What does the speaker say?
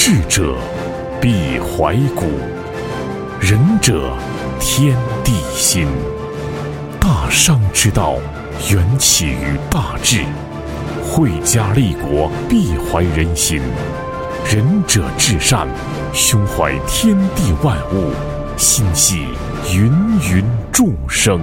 智者必怀古，仁者天地心。大商之道，源起于大智。惠家立国，必怀人心。仁者至善，胸怀天地万物，心系芸芸众生。